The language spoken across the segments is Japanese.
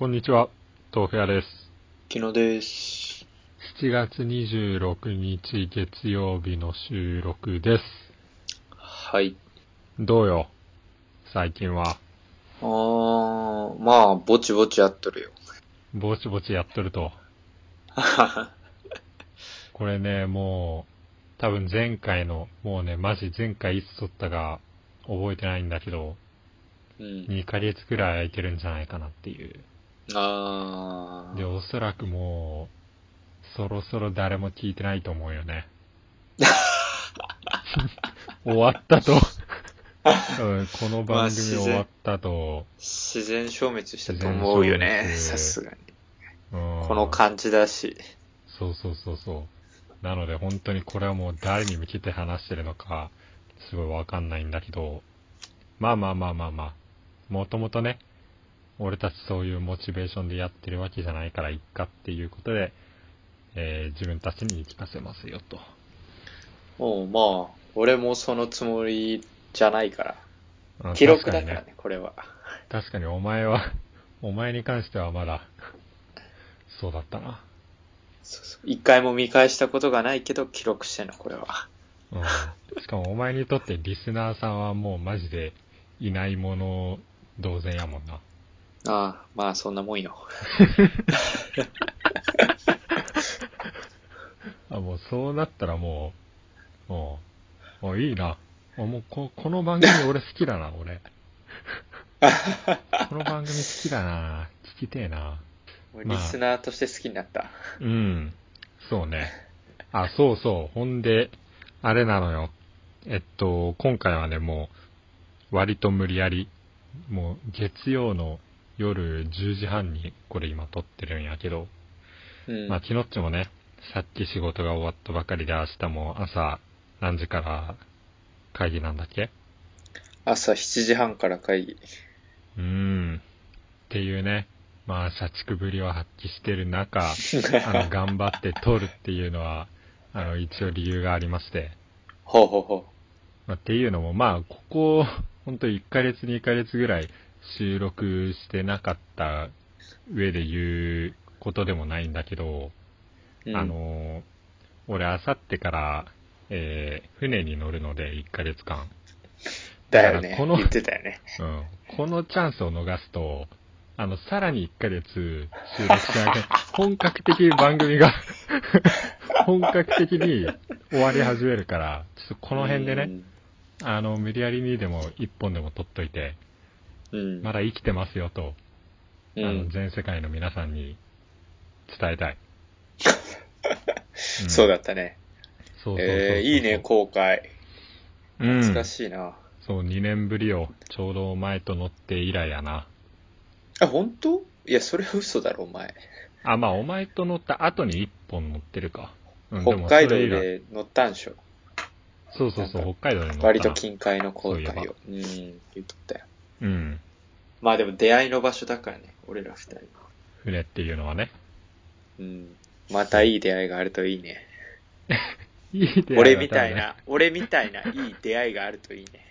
こんにちは、豆腐屋です。昨日です。7月26日月曜日の収録です。はい。どうよ？最近は？あー、まあ、ぼちぼちやっとるよ。ぼちぼちやっとると。これね、もう、多分前回の、もうね、マジ前回いつ撮ったか覚えてないんだけど、うん。2ヶ月くらい空いてるんじゃないかなっていう。で、あー。おそらくもう、そろそろ誰も聞いてないと思うよね。終わったと。うんこの番組終わったと、自然消滅したと思うよね。さすがに。うんこの感じだし。そうそうそうそう。なので本当にこれはもう誰に向けて話してるのか、すごいわかんないんだけど、まあまあまあまあまあ、もともとね、俺たちそういうモチベーションでやってるわけじゃないからいっかっていうことで、えー自分たちに言い聞かせますよと。もう、まあ、俺もそのつもりじゃないから。うん記録だから確かにね、これは。確かにお前は、お前に関してはまだ、そうだったな。そうそう一回も見返したことがないけど、記録してんの、これは。うん。しかもお前にとってリスナーさんはもうマジでいないもの同然やもんな。ああ、まあ、そんなもんよ。あ、もうそうなったらもう、もう、もういいな。あもうこ、この番組俺好きだな、俺。この番組好きだな。聞きてえな。もうまあリスナーとして好きになった。うん。そうね。あ、そうそう。ほんで、あれなのよ。えっと、今回はね、もう、割と無理やり、もう、月曜の夜10時半に、これ今撮ってるんやけど、うん。まあ、キノッチもね、さっき仕事が終わったばかりで明日も朝何時から会議なんだっけ？朝7時半から会議。うーん。っていうね、まあ、社畜ぶりを発揮してる中、あの、頑張って撮るっていうのは、あの、一応理由がありまして、ほうほうほまあ、っていうのも、まあ、ここ、ほんと1ヶ月2ヶ月ぐらい収録してなかった上で言うことでもないんだけど、う。うんあ、のー俺、あさってから、えー、船に乗るので、1ヶ月間。だよねだからこ。の言ってたよね。うん。このチャンスを逃すと、あの、さらに1ヶ月収録しなきゃ、本格的に番組が、本格的に終わり始めるから、ちょっとこの辺でね、あの、無理やりにでも1本でも撮っといて、うん。うん。まだ生きてますよと、うあの、ん。全世界の皆さんに伝えたい。んそうだったね。そうそうえー、いいね、公開。うん懐かしいな。そう、2年ぶりよ。ちょうどお前と乗って以来やな。あ、本当？いや、それは嘘だろ、お前。あ、まあ、お前と乗った後に1本乗ってるか。うん、北海道で乗ったんでしょ？そうそうそう、北海道で乗ったな。割と近海の公そういえば開を。うん、言っとったよ。うん。まあでも出会いの場所だからね、俺ら二人。船っていうのはね。うん。またいい出会いがあるといいね。いい出会いだ俺みたいねな、俺みたいないい出会いがあるといいね。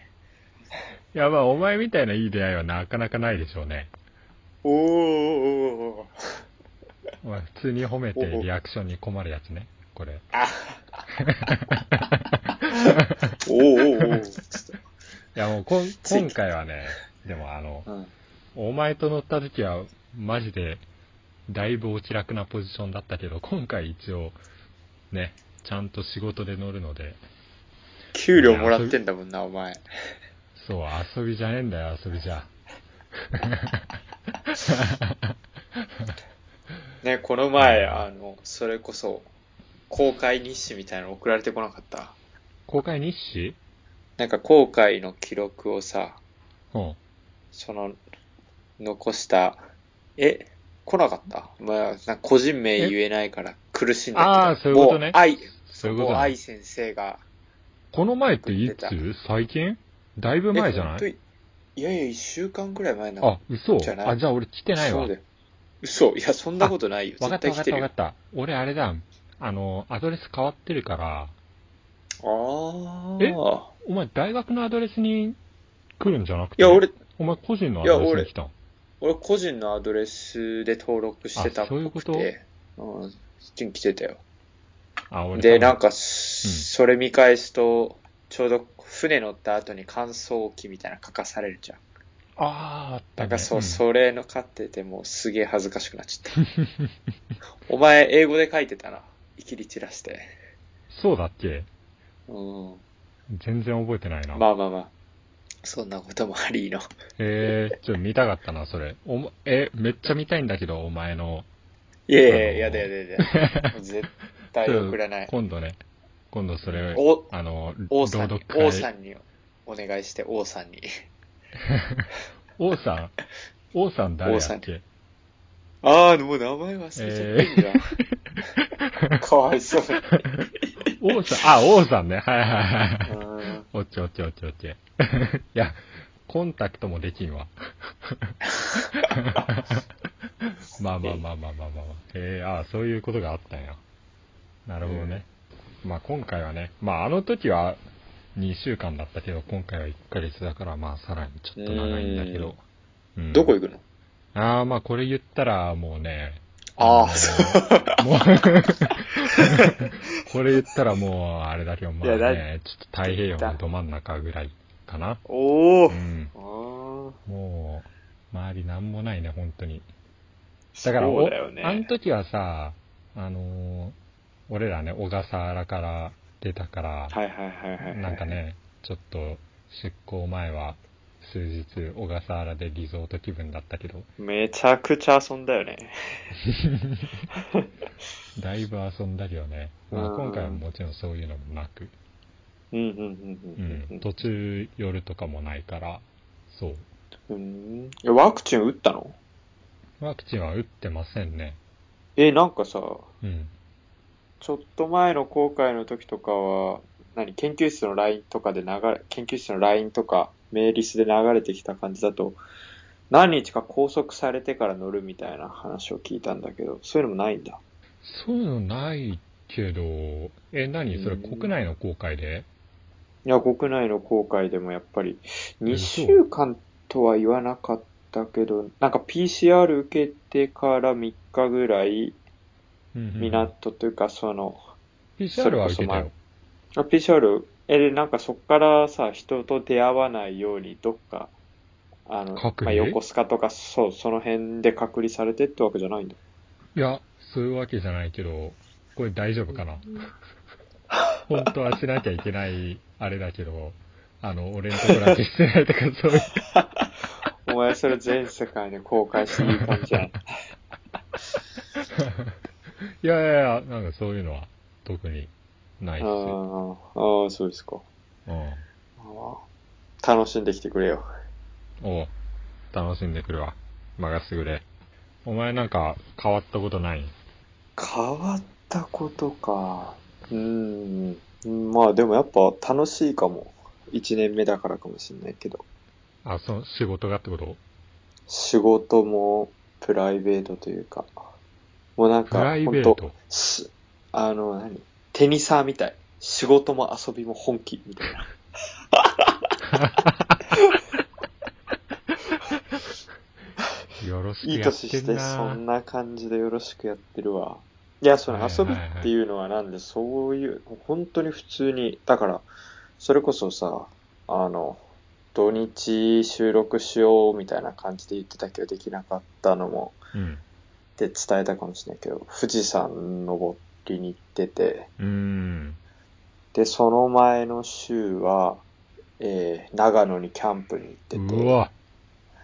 いや、まあ、お前みたいないい出会いはなかなかないでしょうね。おーおーおーお前、普通に褒めてリアクションに困るやつね。これ。あ おーおーおーいや、もうこん、今回はね、でもあの、うん。お前と乗った時は、マジで、だいぶお気楽なポジションだったけど、今回一応、ね、ちゃんと仕事で乗るので、給料もらってんだもんな、お前。そう、遊びじゃねえんだよ、遊びじゃ。ね、この前、あの、それこそ、公開日誌みたいなの送られてこなかった？公開日誌？なんか公開の記録をさ、うん。その、残した、え、来なかった？まあ、個人名言えないから苦しんだけど。あーそういうことね愛、そういうことね愛先生が。この前っていつ最近？だいぶ前じゃない？いいやいや、一週間くらい前なの。あ、嘘あ、じゃあ俺来てないわ。そうだよ。嘘いや、そんなことないよ。わかったわかった。わかった。俺あれだ。あの、アドレス変わってるから、ああ。え？お前大学のアドレスに来るんじゃなくて、いや、俺、お前個人のアドレスに来たん？俺個人のアドレスで登録してたっあそういうこと？ぽくて、うん、そっちに来てたよ。あ、俺で、なんか、それ見返すと、ちょうど船乗った後に乾燥機みたいなの書かされるじゃん。ああ、あったね。なんかそう、んそれの買っててもうすげえ恥ずかしくなっちゃった。お前、英語で書いてたな。いきり散らして。そうだっけ？うん。全然覚えてないな。まあまあまあ。そんなこともありの。えー、ちょっと見たかったな、それ。おもえ、めっちゃ見たいんだけど、お前の。いやいやいや、だやだやだ。絶対送らない。今度ね、今度それ、お、あの、王さんに王さんにお願いして、王さんに。王さん？王さん誰やっけ？ああ、もう名前忘れちゃってんじゃん。かわいそうに。王さん、あ、王さんね。はいはいはい。うんおっちおっちおっちおっち。いや、コンタクトもできんわ。ま あまあまあまあまあまあまあ。えー、あそういうことがあったんや。なるほどね。まあ今回はね、まああの時は2週間だったけど、今回は1ヶ月だから、まあさらにちょっと長いんだけど。うんどこ行くの？ああ、まあこれ言ったらもうね、ああ、のそう。もう これ言ったらもう、あれだけど、まあね、ちょっと太平洋のど真ん中ぐらいかな。おお。うん。ああ。もう、周りなんもないね、本当に。だから、そうだよね。おあの時はさ、あのー俺らね、小笠原から出たから、はいはいはいはい。なんか。ね、ちょっと出港前は数日小笠原でリゾート気分だったけど、めちゃくちゃ遊んだよね。だいぶ遊んだりよね。まあ、うん今回はもちろんそういうのもなく、途中夜とかもないから、そう。うん。うん。えワクチン打ったの？ワクチンは打ってませんね。え、なんかさ、うん。ちょっと前の航海の時とかは、何、研究室の LINE とかで流れ、研究室の LINE とかメーリスで流れてきた感じだと、何日か拘束されてから乗るみたいな話を聞いたんだけど、そういうのもないんだ。そういうのないけど、え、何？それうん国内の航海で？いや、国内の航海でもやっぱり、2嘘週間とは言わなかったけど、なんか PCR 受けてから3日ぐらい、港というかその、PCR は受けたよ。あ PCR、え、でなんかそっからさ、人と出会わないようにどっか、あの、隔離？まあ、横須賀とか、そう、その辺で隔離されてってわけじゃないんだ。いや、そういうわけじゃないけど、これ大丈夫かな？本当はしなきゃいけない、あれだけど、あの、俺のところだけしてないとか、そういう。お前それ全世界に公開していい感じじゃん。いやいやいや、なんかそういうのは特にないっすあよ。ーあー、そうですか。うん。楽しんできてくれよ。おう楽しんでくるわ。任せてくれ。お前なんか変わったことない？変わったことか。うーん。うんまあでもやっぱ楽しいかも。一年目だからかもしれないけど。あ、その仕事がってこと？仕事もプライベートというか。もうなんか、プライベート？しあの、何？テニサーみたい。仕事も遊びも本気みたいな。よろしくいいやっ年しててんなそんな感じでよろしくやってるわ。いや、そのはい遊びっていうのはなんで、そういう、本当に普通に、だから、それこそさ、あの、土日収録しようみたいな感じで言ってたけど、できなかったのも、うん。で伝えたかもしれないけど、富士山登りに行ってて、うーん。で、その前の週は、えー、長野にキャンプに行ってて、うわ。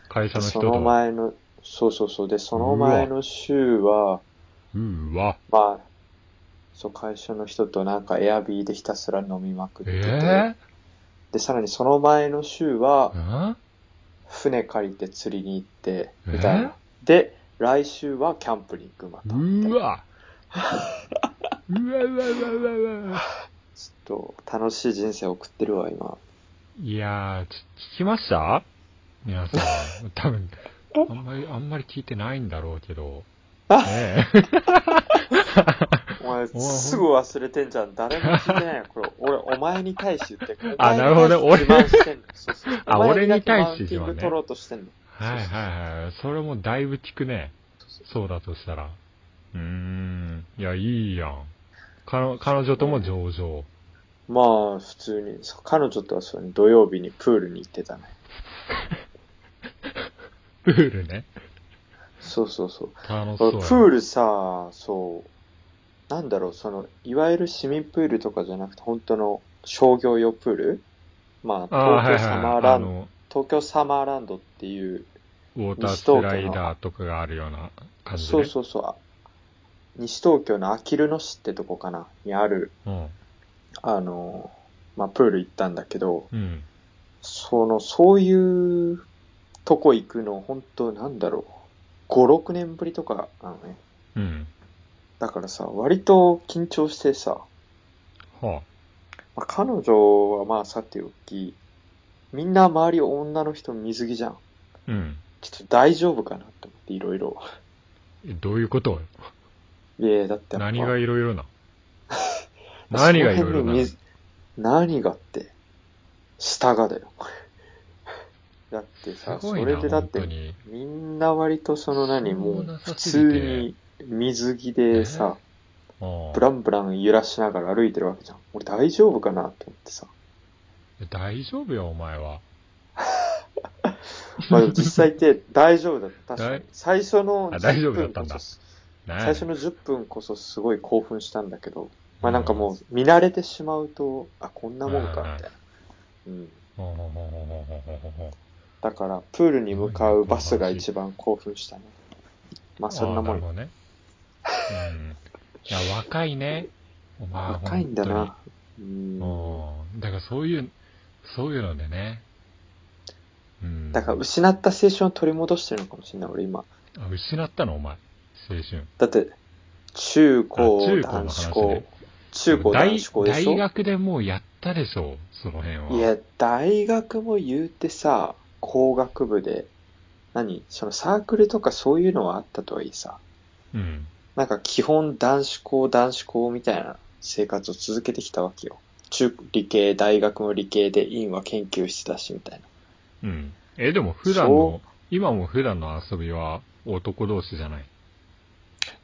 会社の人と。その前の、そうそうそう、で、その前の週は、うわ。まあ、そう、会社の人となんかエアビーでひたすら飲みまくってえて、ぇ、で、さらにその前の週は、ー、船借りて釣りに行って、えみたいな。で、来週はキャンプに行くまた。うわ。う わうわうわうわうわ。ちょっと、楽しい人生送ってるわ、今。いやー、ち聞きました？皆さん。多分、あんまり、あんまり聞いてないんだろうけど。あねお前、おすぐ忘れてんじゃん。誰も聞いてないよ。これ、俺、お前に対し言って。あなるほどねお前に対して自慢してんの。そうそうあ俺に対してだけマウング取ろうとしてんの。はいはいはい。それもだいぶ効くね。そうだとしたら。うーん。いや、いいやん。彼彼女とも上々。まあ、普通に、彼女とはそうね、土曜日にプールに行ってたね。プールね。そうそうそう。楽しそうやな。プールさ、そう、なんだろう、その、いわゆる市民プールとかじゃなくて、本当の商業用プール？まあ、東京サマはい。ーランド、東京サマーランドっていう、ウォータースライダーとかがあるような感じで。そうそうそう、あ西東京のあきる野市ってとこかな、にある、うん。あの、まあ、プール行ったんだけど、うん。その、そういうとこ行くの、本当なんだろう、5、6年ぶりとかなのね。うん。だからさ、割と緊張してさ、はまあ、彼女はまあさておき、みんな周り女の人水着じゃん。あ。うん。ちょっと大丈夫かなと思っていろいろ。えどういうこと？よいやだってやっぱ何がいろいろな？何がいろいろな何がって、下がだよ。だってすさ、そごいな、れでだって、本当に。みんな割とその何、もう普通に水着でさ、ああブランブラン揺らしながら歩いてるわけじゃん。俺大丈夫かなと思ってさ。大丈夫よ、お前は。まあでも実際って 大丈夫だった。確か大に。最初のあ大丈10分夫だったんだこそ最最初の10分こそすごい興奮したんだけど、まあなんかもう見慣れてしまうと、あ、こんなもんか、みたいな。うん。ほうほうほうほうほうほうほうほうだから、プールに向かうバスが一番興奮したね。まあそんなもん。ね。うん。いや、若いね。お前は若いんだな。う本ん。だからそういう、そういうのでね。うん。だから失った青春を取り戻してるのかもしれない、俺今。あ失ったの？お前。青春。だって、中高男子話校ね、中高男子校でしょ？大学でもうやったでしょ、その辺は。いや、大学も言うてさ、工学部で、何そのサークルとかそういうのはあったとはいえさ、うん。なんか基本男子校男子校みたいな生活を続けてきたわけよ。中理系、大学も理系で院は研究室だしみたいな。うん。え、でも普段の、今も普段の遊びは男同士じゃない？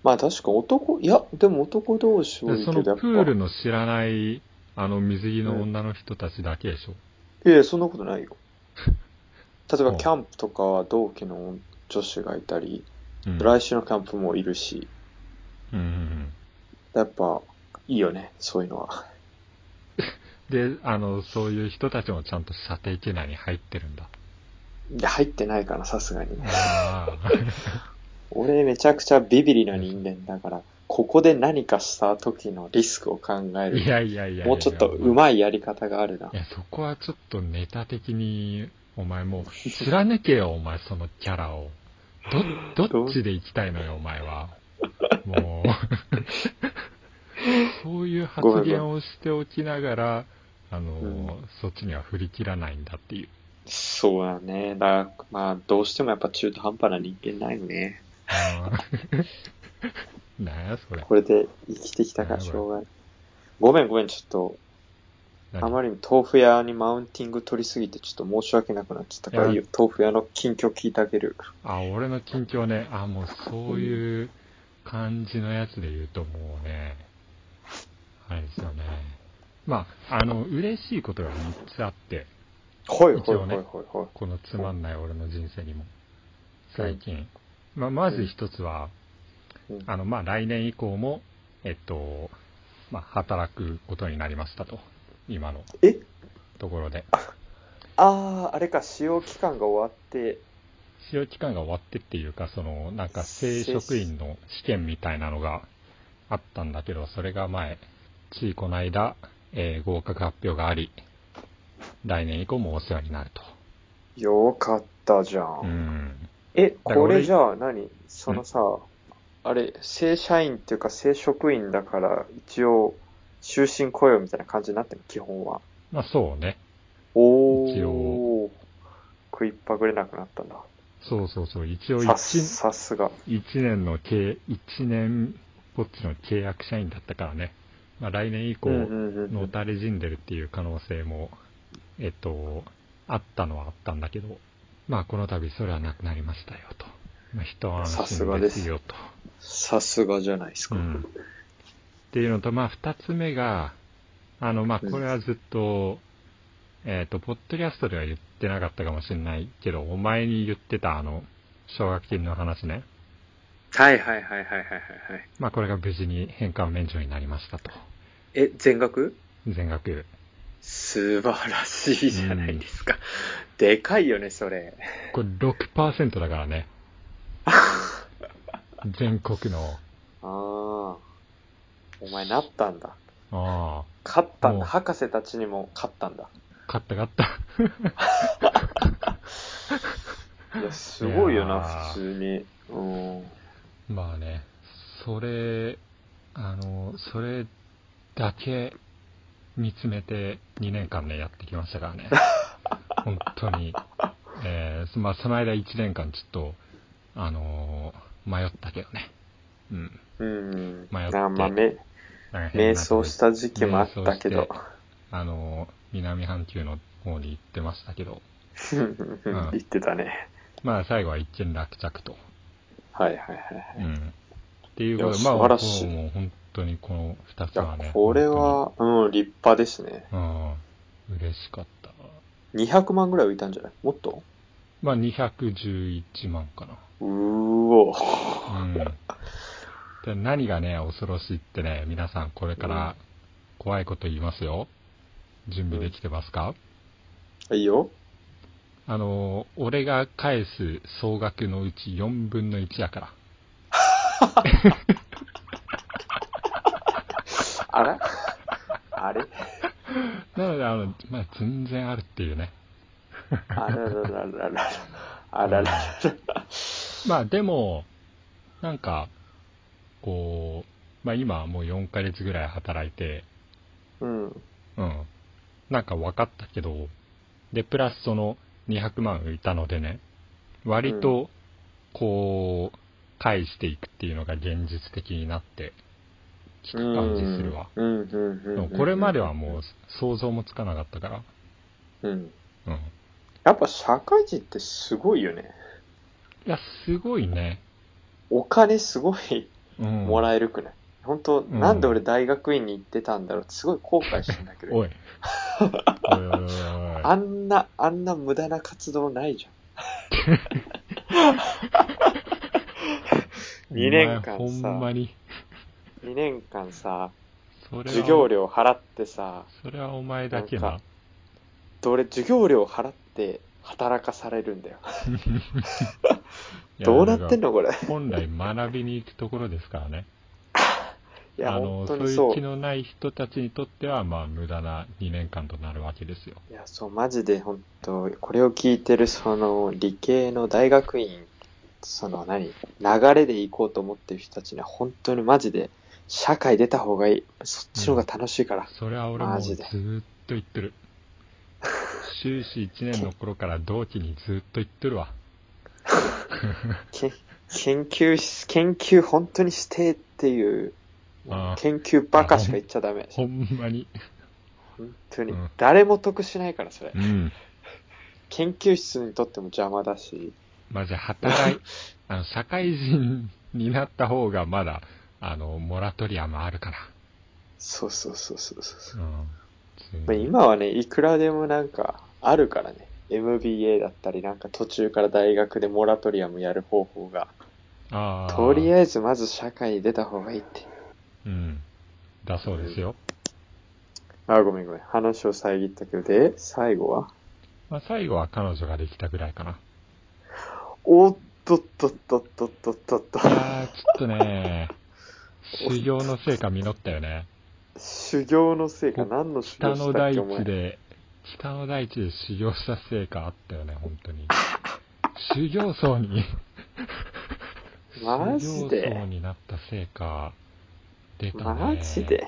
まあ確か男、いや、でも男同士多でそのいけど、やっぱ。プールの知らない、あの水着の女の人たちだけでしょ？いやいや、そんなことないよ。例えうんばキャンプとかは同期の女子がいたり、うん。来週のキャンプもいるし、うん。やっぱいいよね、そういうのは。で、あの、そういう人たちもちゃんと射程圏内に入ってるんだ。いや、入ってないかな、さすがに。あ 俺めちゃくちゃビビリな人間だから、ここで何かした時のリスクを考える。やいやいやいや。もうちょっとい。上手いやり方があるな。いや、そこはちょっとネタ的に、お前もう、貫けよ、お前、そのキャラを。ど、どっちで行きたいのよ、お前は。もう、そういう発言をしておきながら、あの、うんそっちには振り切らないんだっていう。そうだね。だまあ、どうしてもやっぱ中途半端な人間ないよね。なんや、それ。これで生きてきたからしょうがない。ごめんごめん、ちょっと、何あまりに豆腐屋にマウンティング取りすぎてちょっと申し訳なくなっちゃったから、いやいいよ豆腐屋の近況聞いてあげる。あ、俺の近況ね、あ、もうそういう感じのやつで言うともうね、あれですよね。まあ、あの、嬉しいことが3つあって、ほい一応ね。このつまんない俺の人生にも、最近。まあ、まず一つは、うんあの、まあ、来年以降も、えっと、まあ、働くことになりましたと。今のえ？ところで。あー、あれか、使用期間が終わって、使用期間が終わってっていうか、その、なんか正職員の試験みたいなのがあったんだけど、それが前、ついこの間、えー合格発表があり、来年以降もお世話になると。よかったじゃ。うんん。え、これじゃあ何？そのさ、あれ、正社員っていうか正職員だから、一応、終身雇用みたいな感じになってる基本は。まあそうね。おー。一応食いっぱぐれなくなったんだ。そうそうそう。一応さ一さすが。一年の契、一年ぽっちの契約社員だったからね。まあ来年以降、のたれ死んでるっていう可能性も、えっと、あったのはあったんだけど、まあこの度それはなくなりましたよと。まあ一安さす心がですですよと。さすがじゃないですか。うん。っていうのと、まあ二つ目が、あの、まあこれはずっと、えっ、と、ポッドキャストでは言ってなかったかもしれないけど、お前に言ってたあの、奨学金の話ね。はいはいはいはいはいはいはい。まあこれが無事に返還免除になりましたと。え、全額？全額。素晴らしいじゃないですか。でかいよね、それ。これ6%だからね。全国の。ああ。お前なったんだ。ああ。勝ったんだ。博士たちにも勝ったんだ。勝った勝った。いや、すごいよな、いやー普通に。うん。まあね、それ、あの、それだけ見つめて2年間ね、やってきましたからね。本当に。えー、まあその間1年間ちょっと、あのー迷ったけどね。うん。うん。迷ってあまあ、め、なんか変瞑想した時期もあったけど。あのー南半球の方に行ってましたけど、言ってたね。まあ最後は一見落着と。はいはいはいはい。うん。っていうことで、いまあ、もう本当にこの二つはね。、これは、うん、立派ですね。うん、嬉しかった。200万ぐらい浮いたんじゃない？もっと？まあ、211万かな。うーお。うん。で何がね、恐ろしいってね、皆さんこれから怖いこと言いますよ。準備できてますか、いいよ。あの、俺が返す総額のうち4分の1やから。あらあれ？なので、あの、まあ、全然あるっていうね。あららららら。あららら。まあでも、なんか、こう、まあ今はもう4ヶ月ぐらい働いて、うん。うん。なんか分かったけど、で、プラスその200万浮いたのでね、割と、こう、返していくっていうのが現実的になってきた感じするわ。これまではもう想像もつかなかったから、うん。うん。やっぱ社会人ってすごいよね。いや、すごいね。お金すごいうん。もらえるくない、本当んなんで俺大学院に行ってたんだろうってすごい後悔してんだけど。おい。あんな、あんな無駄な活動ないじゃん。2年間さほんまに。2年間さ、授業料払ってさ、それはお前だけな。俺授業料払って働かされるんだよ。どうなってんのこれ。本来学びに行くところですからね。いや、あの、本そういうう。気のない人たちにとっては、まあ、無駄な2年間となるわけですよ。いや、そう、マジで本当これを聞いてる、その、理系の大学院、その何、流れで行こうと思ってる人たちには、本当にマジで、社会出た方がいい。そっちの方が楽しいから。それは俺もずマジでーっと言ってる。修士1年の頃から同期にずーっと言ってるわ。け研究し、研究本当にしてっていう、ああ研究ばかしか言っちゃダメ。ほんまに。本当にうん。誰も得しないから、それう。ん。研究室にとっても邪魔だし。まじ働い、あの、社会人になった方がまだ、あの、モラトリアムあるから。そうそうそうそうそう。うん。まあ、今はね、いくらでもなんかあるからね。MBA だったり、なんか途中から大学でモラトリアムやる方法が。ああ。とりあえずまず社会に出た方がいいって。うん。だそうですよ。あ、ごめんごめん。話を遮ったけど、で、最後は？まあ、最後は彼女ができたぐらいかな。おっとっとっとっとっとっとっと。いやー、ちょっとね、修行の成果実ったよね。修行のせいか、何の修行した北の大っけ、お前。地で、北の大地で修行した成果あったよね、本当に。修行僧に、マジ修行僧でになった成果、出たね。マジで？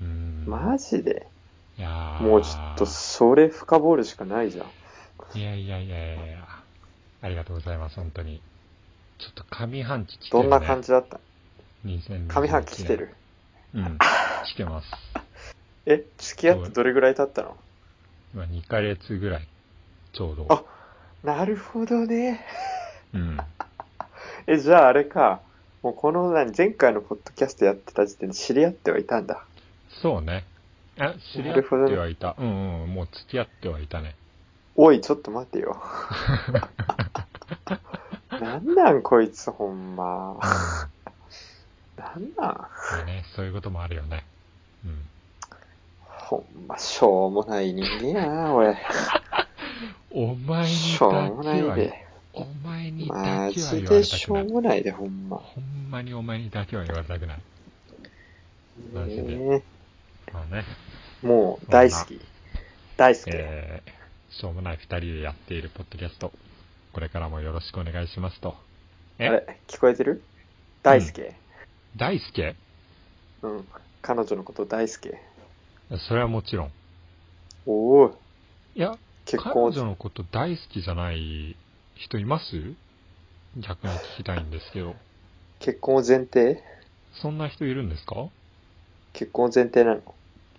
うん。マジで？いやーもうちょっと、それ深掘るしかないじゃん。いやいやいやいやいやありがとうございます、本当に。ちょっと上半期来てる、ね。どんな感じだった？2021上半期来てる。うん。来てます。え、付き合ってどれぐらい経ったの？今2ヶ月ぐらい、ちょうど。あなるほどね。うん。え、じゃああれか。もうこの何、前回のポッドキャストやってた時点で知り合ってはいたんだ。そうね。あ、知り合ってはいた。うんうん、もう付き合ってはいたね。おい、ちょっと待てよ。なんなんこいつほんま。なんなね、そういうこともあるよね。うん。ほんま、しょうもない人間やな、俺。お前にしょうもないだけは、で。お前にだけマはジ言わでしょうれたくない。もないで、ほんま。ほんまにお前にだけは言われたくない。マジでねまあね、もう、大好き。大好き。えー、しょうもない二人でやっているポッドキャスト、これからもよろしくお願いしますと。あれ、聞こえてる？大輔。大輔？うん。彼女のこと大輔。それはもちろん。おお、いや、結婚彼女のこと大好きじゃない人います？逆に聞きたいんですけど。結婚を前提？そんな人いるんですか？結婚を前提なの？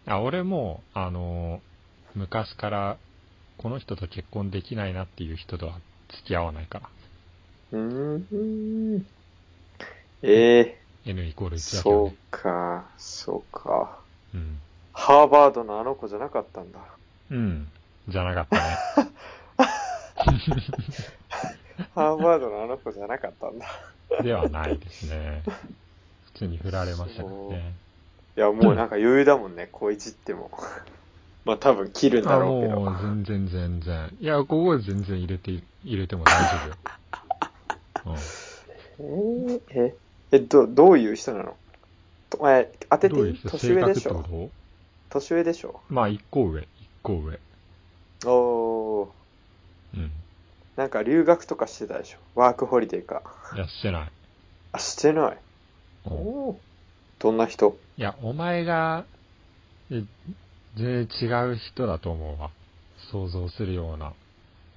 あ、俺も、あの、昔から、この人と結婚できないなっていう人とは付き合わないから。うーん。ええ N イコール1だけどそうね。か、そうか。うん。ハーバードのあの子じゃなかったんだ。うん。じゃなかったね。ハーバードのあの子じゃなかったんだ。ではないですね。普通に振られましたからね。いや、もうなんか余裕だもんね、こういじっても。まあ多分切るんだあ、ろうけど。もう全然全然。いや、ここは全然入れて、入れても大丈夫よ。うん。えーえ、え、ど、どういう人なの？とえ、当てていい？年上でしょ？年上でしょ？とまあ、一個上、一個上。おー。うん。なんか留学とかしてたでしょ？ワークホリデーか。いや、してない。あ、してない？うんおーどんな人？いや、お前が、え全然違う人だと思うわ。想像するような。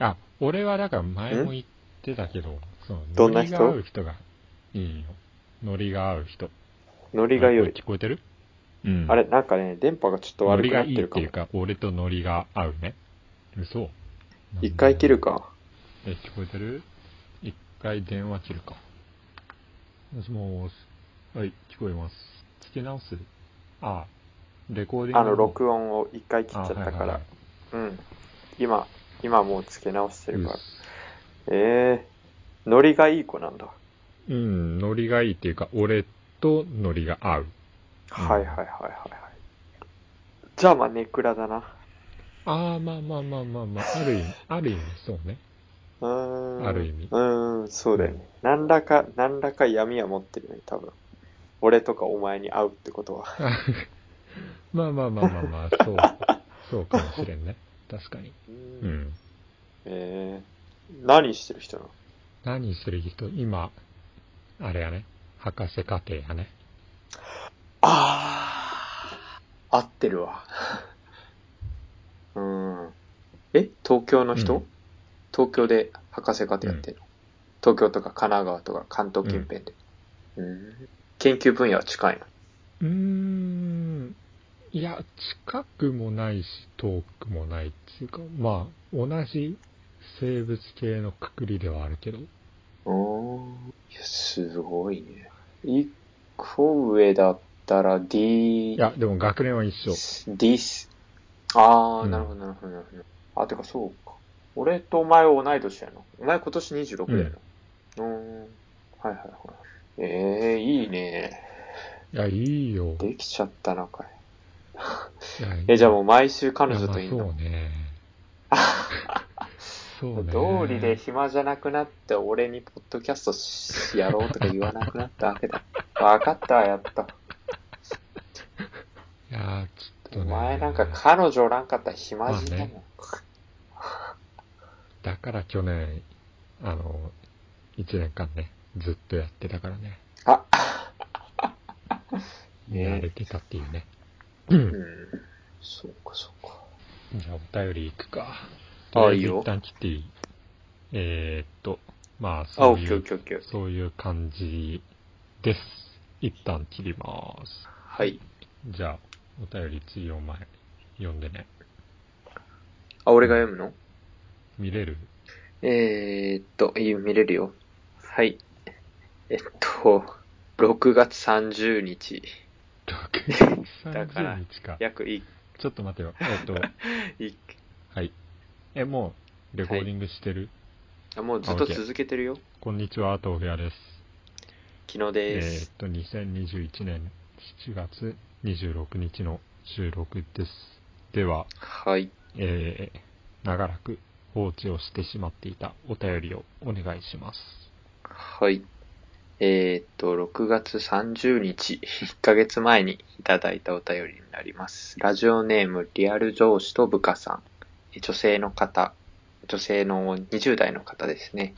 あ、俺はだから前も言ってたけど、その、どんな人がいいよ。ノリが合う人。ノリが良い。聞こえてる？うん。あれ、なんかね、電波がちょっと悪くなノリがってるかもいいっていう。か、俺とノリが合うね。嘘一回切る。か。え、聞こえてる？一回電話切るか。もしもーし。はい、聞こえます。つけ直す？あ、レコーディングあの、録音を一回切っちゃったからあはいはいはい。うん。今、今もう付け直してるからうっ。えー、ノリがいい子なんだ。うん、ノリがいいっていうか、俺とノリが合う。はいはいはいはいはい。じゃあまあ、ネクラだな。ああ、まあまあまあまあまあ、ある意味、ある意味そうね。うーん。ある意味うーん、そうだよね。何らか、何らか闇は持ってるね、多分。俺とかお前に会うってことは。まあまあまあまあまあ、そう、そうかもしれんね。確かに。う。うんん。えー、何してる人なの？何してる人、今、あれやね。博士課程やね。ああ、合ってるわ。うーん。え？東京の人、うん東京で博士課程やってるの、東京とか神奈川とか関東近辺で。うん。研究分野は近いの？うーん。いや、近くもないし、遠くもないっていうか、まあ、同じ生物系のくくりではあるけど。おーいや、すごいね。一個上だったら D、いや、でも学年は一緒。D ス、あー、うんなるほど、なるほど、なるほど。あ、てかそうか。俺とお前は同い年やの。お前今年26だよな。うーん。はいはいはい。ええー、いいね。いや、いいよ。できちゃったな、かい。いやえ、じゃあもう毎週彼女といいやまあそうね。そうね。道理で暇じゃなくなって俺にポッドキャストしやろうとか言わなくなったわけだ。わかったわ、やっと。いやちょっとね。お前なんか彼女おらんかったら暇人だもん。まだから去年、あの、一年間ね、ずっとやってたからね。あ、見られてたっていうね。ううん。ん。そうか、そうか。じゃあお便りいくか。ああいいよ一旦切っていいえー、っと、まあ、あ、そういう。そういう感じです。一旦切ります。はい。じゃあ、お便り次お前、読んでね。あ、俺が読むの？見れる？えー、っと、いい見れるよ。はい。えっと、6月30日。6月 だから30日か。約い、ちょっと待てよ。えっと、い、はい。え、もう、レコーディングしてる、あもうずっと続けてるよ。こんにちは、豆腐屋です。昨日えーっです。と、2021年7月26日の収録です。では、はい。えー、長らく放置をしてしまっていたお便りをお願いします。はい。えーっと、6月30日、1ヶ月前にいただいたお便りになります。ラジオネーム、リアル上司と部下さん。え女性の方、女性の20代の方ですね。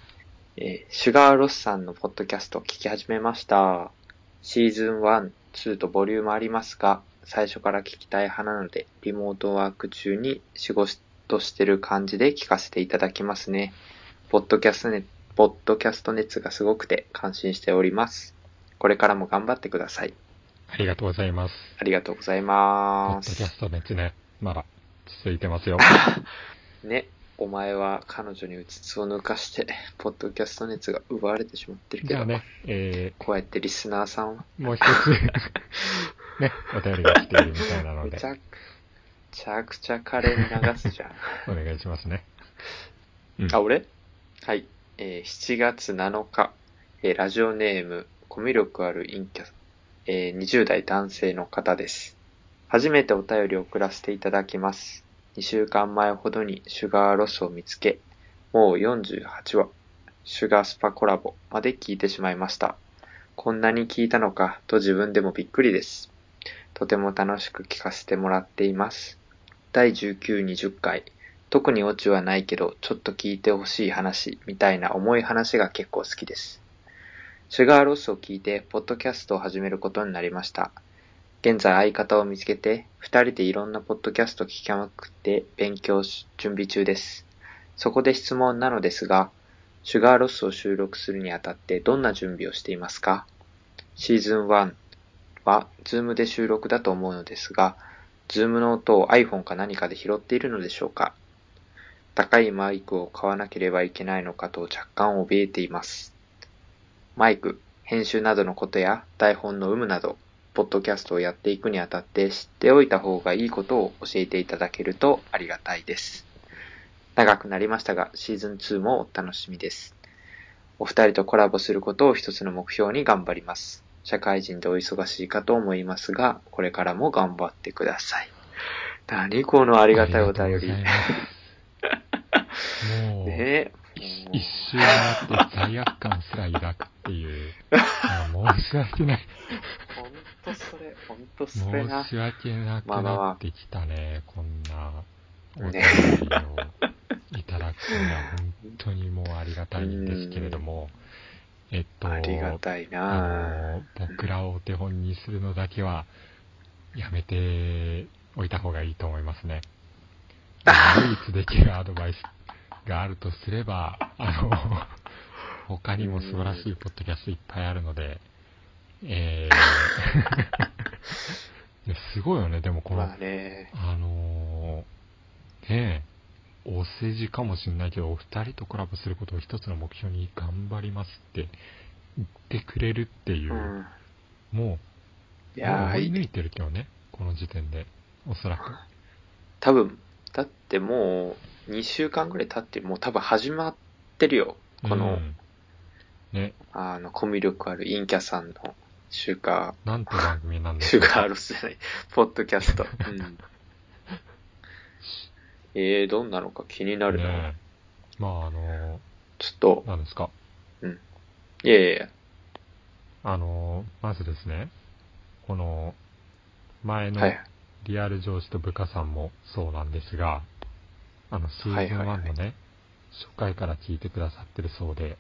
えーシュガーロスさんのポッドキャストを聞き始めました。シーズン1、2とボリュームありますが、最初から聞きたい派なので、リモートワーク中に仕事してる感じで聞かせていただきますね。ポッドキャストネポッドキャスト熱がすごくて感心しております。これからも頑張ってください。ありがとうございます。ありがとうございポます。ッドキャスト熱ね、まだ続いてますよ。ね、お前は彼女にうつつを抜かして、ポッドキャスト熱が奪われてしまってるけど、ね、えこうやってリスナーさんは、ー、もう一つ、ね、お便りが来ているみたいなのでめち、ゃくちゃくちゃカレーに流すじゃん。お願いしますね。うんあ、俺？はい。えー7月7日、えーラジオネーム、コミュ力ある陰キャ、えー20代男性の方です。初めてお便りを送らせていただきます。2週間前ほどにシュガーロスを見つけ、もう48話、シュガースパコラボまで聞いてしまいました。こんなに聞いたのかと自分でもびっくりです。とても楽しく聞かせてもらっています。第19、20回、特にオチはないけど、ちょっと聞いてほしい話、みたいな重い話が結構好きです。シュガーロスを聞いて、ポッドキャストを始めることになりました。現在相方を見つけて、二人でいろんなポッドキャスト聞きまくって勉強し、準備中です。そこで質問なのですが、シュガーロスを収録するにあたってどんな準備をしていますか？シーズン1は、 Zoom で収録だと思うのですが、 Zoom の音を iPhone か何かで拾っているのでしょうか？高いマイクを買わなければいけないのかと若干怯えています。マイク、編集などのことや台本の有無など、ポッドキャストをやっていくにあたって知っておいた方がいいことを教えていただけるとありがたいです。長くなりましたが、シーズン2もお楽しみです。お二人とコラボすることを一つの目標に頑張ります。社会人でお忙しいかと思いますが、これからも頑張ってください。何このあありがたいお便り。ね もう、え。一周回って罪悪感すら抱くっていう、あ申し訳ない。ほんとそれ、ほんとそれな。申。し訳なくなってきたね、こんなお便りをいただくの。は本当にもうありがたいんですけれども、えっと、ありがたいあなの、僕らをお手本にするのだけは、やめておいた方がいいと思いますね。唯一できるアドバイスがあるとすれば、あの、他にも素晴らしいポッドキャストいっぱいあるので、えー すごいよね、でもこの、まあね。あのー、ねえ、お世辞かもしんないけど、お二人とコラボすることを一つの目標に頑張りますって言ってくれるっていうう、ん。もう、いやもう追い抜ー、いてるけどね、この時点で、おそらく。多分、だってもう、2週間ぐらい経って、もう多分始まってるよ。この、うんね、あの、コミュ力ある陰キャさんの、シュガー、なんて番組なんでシしょうュガーロスじゃない、ポッドキャスト。うん。えー、どんなのか気になるな。ねえまあ、あのちょっとー、、なんですか？いやいやいや、あのー、まずですね、この、前のはい。リアル上司と部下さんもそうなんですが、あの、シーズンはいはいはい1のね、初回から聞いてくださってるそうで、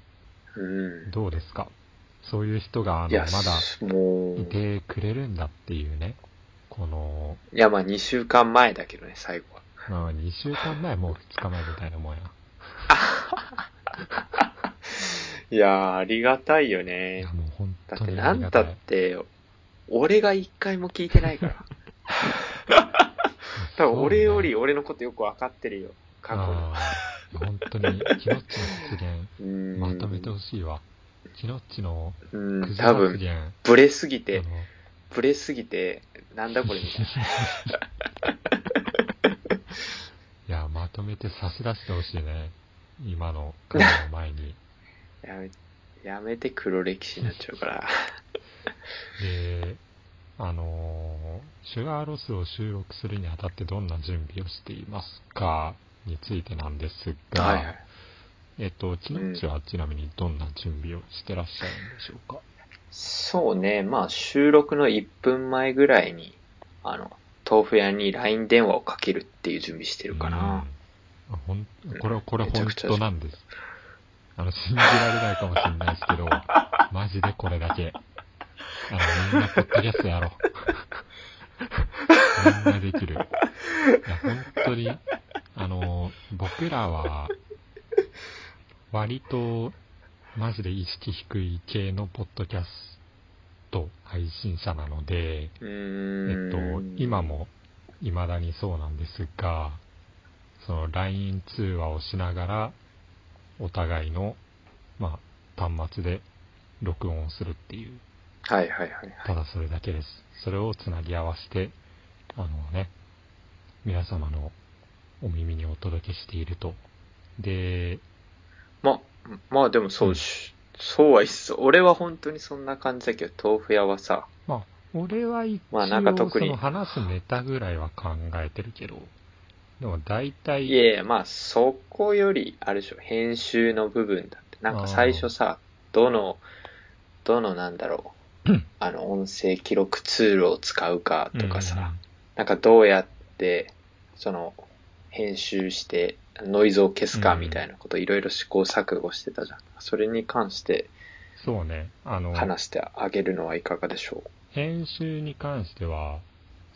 うん。どうですか？そういう人が、あの、まだもう、いてくれるんだっていうね、この、いや、まあ2週間前だけどね、最後は。まあ、2週間前、もう2日前みたいなもんや。いやー、ありがたいよいねや、。もう本だっ当てなんた。って、俺が一回も聞いてないから。多分俺より俺のことよくわかってるよ。過去に。あ本当に、キノッチの発言、うーん。まとめてほしいわ。キノッチのうん、多分、ブレすぎてブレすぎて、なんだこれみたい いや、まとめて差し出してほしいね。今の彼の前に。な。やめ、やめて黒歴史になっちゃうから。で、あのーシュガーロスを収録するにあたってどんな準備をしていますかについてなんですが、はいはい。えっと、キノッチはちなみにどんな準備をしてらっしゃるんでしょうか、そうね、まあ収録の1分前ぐらいに、あの、豆腐屋に LINE 電話をかけるっていう準備してるかな。うん。ほんこれ、これ本当なんです。あの、信じられないかもしれないですけど、マジでこれだけ。あの、みんなポッドキャストやろう。みんなできる。いや、本当に、あの、僕らは、割と、マジで意識低い系のポッドキャスト配信者なので、うえーっん。と、今。も未だにそうなんですが、その LINE 通話をしながら、お互いの、まあ、端末で録音をするっていう、はいはいはいはい。ただそれだけです。それをつなぎ合わせて、あのね、皆様のお耳にお届けしていると。で、ま、まあでもそうし、そうはいっそ。俺は本当にそんな感じだけど、豆腐屋はさ、まあ、俺は一まあなんか応、特に。その話すネタぐらいは考えてるけど、でも大体、いやいや、まあそこより、あるでしょ、編集の部分だって。なんか最初さ、どの、どのなんだろう、あの、音声記録ツールを使うかとかさ、なんかどうやって、その、編集して、ノイズを消すかみたいなこといろいろ試行錯誤してたじゃん。それに関してそうね、あの、話してあげるのはいかがでしょ編集に関しては、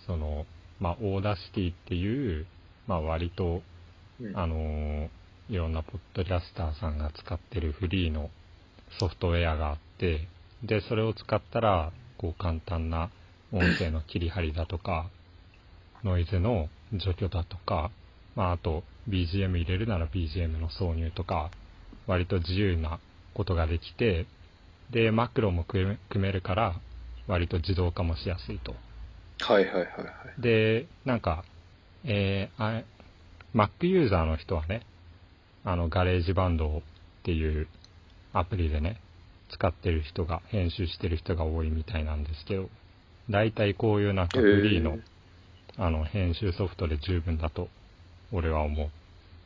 その、まあ、 Audacity っていう、まあ、割と、う。うんあのーいろんなポッドキャスターさんが使ってるフリーのソフトウェアがあって、で、それを使ったら、こう、簡単な音声の切り張りだとか、ノイズの除去だとか、まあ、あと、BGM 入れるなら BGM の挿入とか、割と自由なことができて、で、マクロも組めるから、割と自動化もしやすいと。はいはいはいはい。で、なんか、えー、あ Mac ユーザーの人はね、あの、 GarageBand っていうアプリでね、使ってる人が、編集してる人が多いみたいなんですけど、大体こういうなんかフリーの、へーあの、編集ソフトで十分だと、俺は思う。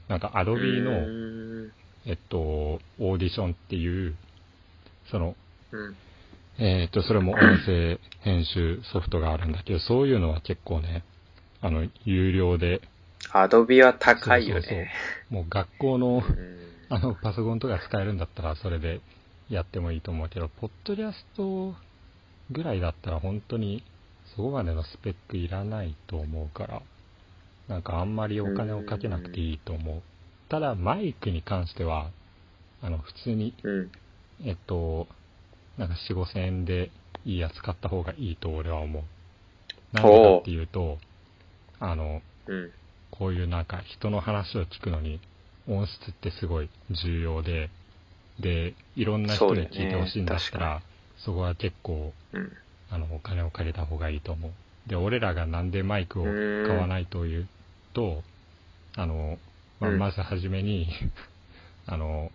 なんか Adobe うの、ーんえっと、オーディションっていう、その、うん。えっ、と、それも音声編集ソフトがあるんだけど、そういうのは結構ね、あの、有料で、アドビは高いよそうそうね。そうもう学校の、うんあの、パソコンとか使えるんだったら、それでやってもいいと思うけど、ポッドキャストぐらいだったら本当に、そこまでのスペックいらないと思うから、なんかあんまりお金をかけなくていいと思う。ただ、マイクに関しては、あの、普通に、うん。えっと、なんか4、5千円でいいやつ買った方がいいと俺は思う。なんでかっていうと、あの、うん。こういうなんか人の話を聞くのに音質ってすごい重要で、で、いろんな人に聞いてほしいんだったら、そこは結構、うん。あの、お金をかけた方がいいと思う。で、俺らがなんでマイクを買わないというと、あの、まあ、うんまずはじめに、あの、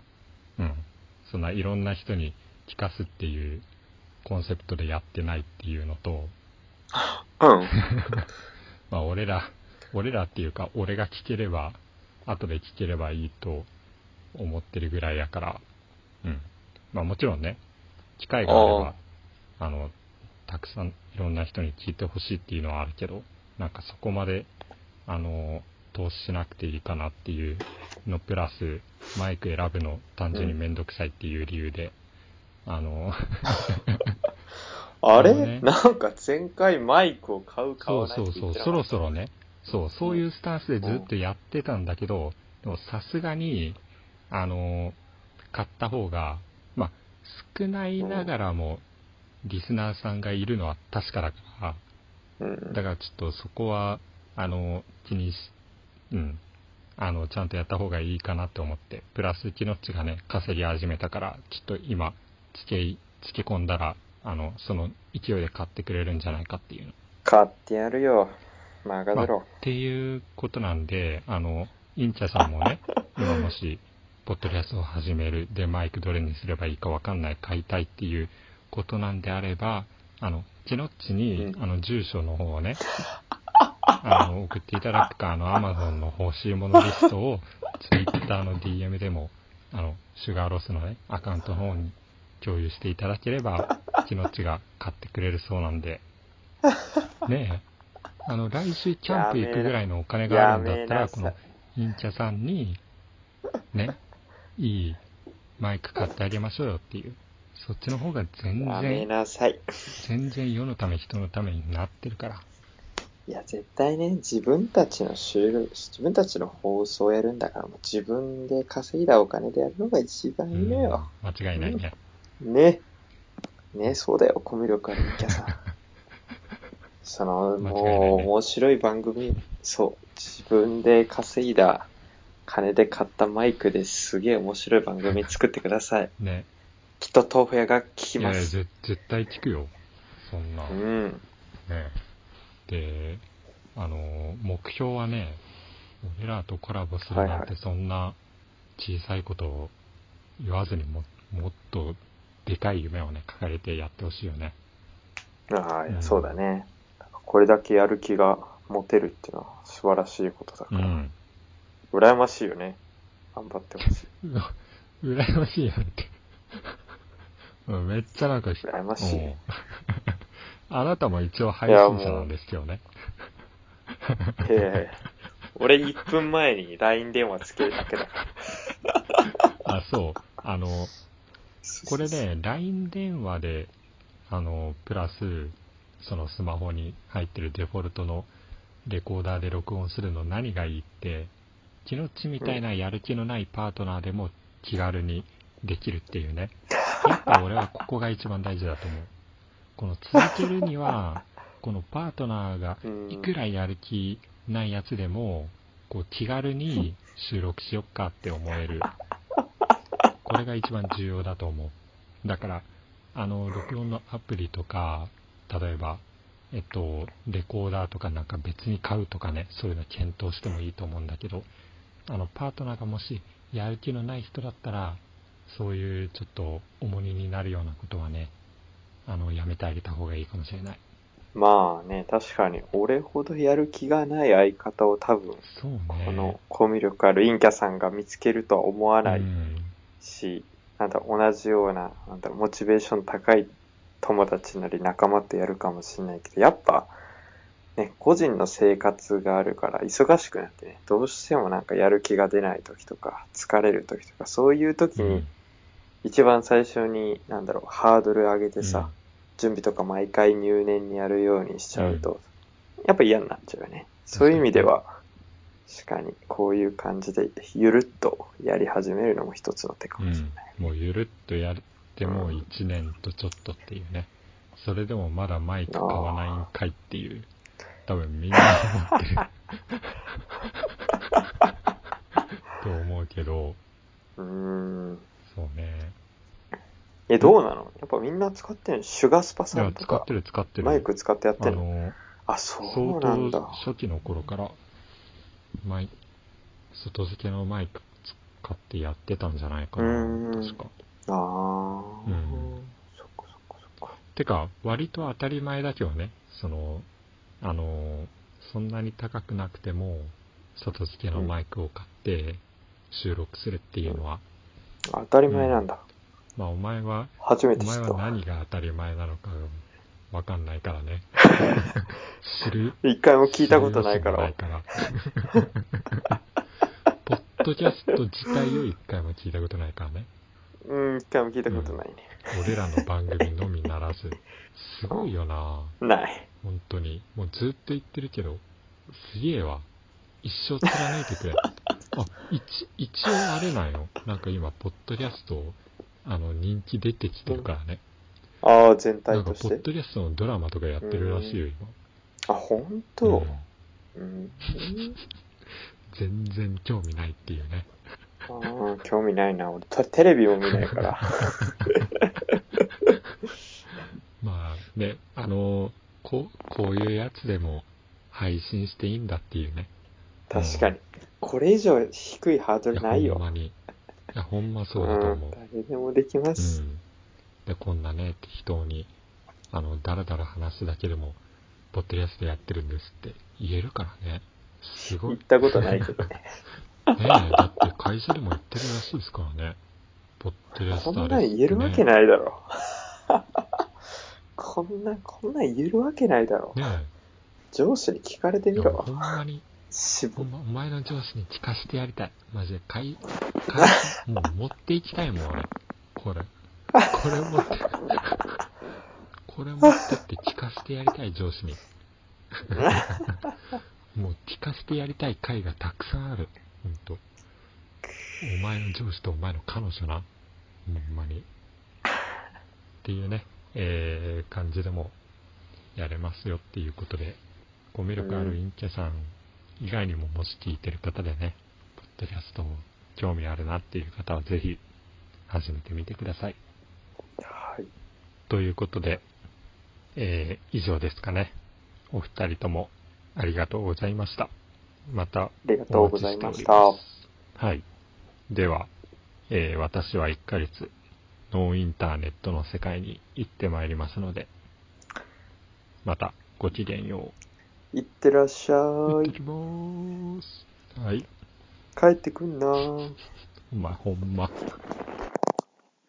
うん、そんないろんな人に聞かすっていうコンセプトでやってないっていうのと、うん。まあ、俺ら、俺らっていうか、俺が聞ければ、後で聞ければいいと思ってるぐらいやから、うん。まあ、もちろんね、機会があれば、あの、たくさんいろんな人に聞いてほしいっていうのはあるけど、なんかそこまで、あの、投資しなくていいかなっていうのプラス、マイク選ぶの単純にめんどくさいっていう理由で、あの、あれ、あのねなんか前回マイクを買う買そうわないそうそう、そ言ってなかった？ろそろね、そう、そういうスタンスでずっとやってたんだけど、でもさすがに、あの、買った方が、まあ、少ないながらも、リスナーさんがいるのは確かだから、うん。だからちょっとそこは、あの、気にし、うん、あの、ちゃんとやった方がいいかなって思って、プラス、キノッチがね、稼ぎ始めたから、きっと今、つけい、つけ込んだら、あの、その勢いで買ってくれるんじゃないかっていうの。買ってやるよ。任まあっせろ。ていうことなんで、あの、インチャさんもね、今もし、ポッドキャストを始める、で、マイクどれにすればいいかわかんない、買いたいっていうことなんであれば、あの、キノッチに、うん。あの、住所の方をね、あの、送っていただくか、あの、アマゾンの欲しいものリストを、ツイッターの DM でも、あの、シュガーロスのね、アカウントの方に共有していただければ、キノッチが買ってくれるそうなんで、ねえ、あの、来週キャンプ行くぐらいのお金があるんだったら、この、インチャさんに、ね、いいマイク買ってあげましょうよっていう。そっちの方が全やめ然、なさい。全然世のため人のためになってるから。いや、絶対ね、自分たちの収録、自分たちの放送をやるんだから、もう自分で稼いだお金でやるのが一番いいのよ。うん間違いないね。ね。ね、そうだよ、コミュ力あるキャさん。その、間違いないねもう、面白い番組、そう、自分で稼いだ金で買ったマイクですげえ面白い番組作ってください。ね。きっと豆腐屋が聞きいやいや、ます。ぜ絶対聞くよ。そんな。うね。ん。で、あの、目標はね、俺らとコラボするなんてはいはいそんな小さいことを言わずにも、もっとでかい夢をね、掲げてやってほしいよね。ああ、いやうんそうだね。これだけやる気が持てるっていうのは素晴らしいことだから。うん。羨ましいよね。頑張ってほしい。う わ羨ましいやんって。うんめっちゃなんかひ、羨ましいうん あなたも一応配信者なんですけどね。ええ俺1分前に LINE 電話つけるだけだから。あ、そう。あの、これね、LINE 電話で、あの、プラス、そのスマホに入ってるデフォルトのレコーダーで録音するの何がいいって、気のちみたいなやる気のないパートナーでも気軽にできるっていうね。やっぱ俺はここが一番大事だと思う。この続けるには、このパートナーがうんいくらやる気ないやつでも、こう気軽に収録しよっかって思える。これが一番重要だと思う。だから、あの、録音のアプリとか、例えば、えっと、レコーダーとかなんか別に買うとかね、そういうの検討してもいいと思うんだけど、あの、パートナーがもしやる気のない人だったら、そういうちょっと重荷になるようなことはね、あの、やめてあげた方がいいかもしれない。まあね、確かに俺ほどやる気がない相方を多分、ね。このコミュ力あるインキャさんが見つけるとは思わないうんし、なんだ同じような、なんだモチベーション高い友達なり仲間とやるかもしれないけど、やっぱ、ね、個人の生活があるから忙しくなってね、どうしてもなんかやる気が出ない時とか、疲れる時とか、そういう時にうん一番最初に、なんだろう、ハードル上げてさ、準備とか毎回入念にやるようにしちゃうと、やっぱ嫌になっちゃうよね。そういう意味では、確かにこういう感じでゆるっとやり始めるのも一つの手かうもしれない。ん、もうゆるっとやっても1年とちょっとっていうね。それでもまだマイク買わないんかいっていう、多分みんな思ってる。と思うけど、うーん。そうね。え、どうなの？やっぱみんな使ってるの？シュガースパいさんと使ってる使ってる。マイク使ってやってあるのの、あ、そう相なんだ当。初期の頃から、マイ、外付けのマイク使ってやってたんじゃないかうな、ーん確か。ああ、うんそっかそっかそっか。てか、割と当たり前だけどね、その、あの、そんなに高くなくても、外付けのマイクを買って収録するっていうのは、当たり前なんだ。まあお前は、初めお前はて知ったわ。何が当たり前なのかわかんないからね。知る。一回も聞いたことないから。ないからポッドキャスト自体を一回も聞いたことないからね。うん、一回も聞いたことないね。俺らの番組のみならず。すごいよなない。本当に。もうずっと言ってるけど、すげえわ。一生貫いてくれ。あ、一、一応あれなんよ。なんか今、ポッドキャスト、あの、人気出てきてるからね。ああ、全なんか、体として。ポッドキャストのドラマとかやってるらしいよ、今。とうんうん。全然興味ないっていうね。うん、興味ないな。俺、とテレビも見ないから。まあね、あの、こう、こういうやつでも配信していいんだっていうね。確かに。これ以上低いハードルないよ。ほんまに。いや、ほんまそううだと思う。ん、誰でもできまうす。ん。で、こんなね、適当に、あの、だらだら話すだけでも、ポッドキャストやってるんですって言えるからね。すごい。行ったことないけどね。ねえ、だって会社でも言ってるらしいですからね。ポッドキャスこトんなん言えるわけない。だろ。こんな、こんなん言えるわけないだろ。ね上司に聞かれてみろほ。んまに、しぶほんま、お前の上司に聞かせてやりたい。マジで、かい、かい、もう持っていきたいもん、俺。これ。これ持って、これ持ってって聞かせてやりたい、上司に。もう聞かせてやりたい回がたくさんある。ほんと。お前の上司とお前の彼女な。ほんまに。っていうね、えー、感じでもやれますよっていうことで、コミュ力ある陰キャさん以外にももし聞いてる方でね、ポッドキャスト興味あるなっていう方はぜひ始めてみてください。はい。ということで、えー以上ですかね。お二人ともありがとうございました。またありがとうございましたお待ちしておりますはい。では、えー私は1ヶ月、ノーインターネットの世界に行ってまいりますので、またごきげんよいってらっしゃい。きまーす。はい。帰ってくんなお前ほんま。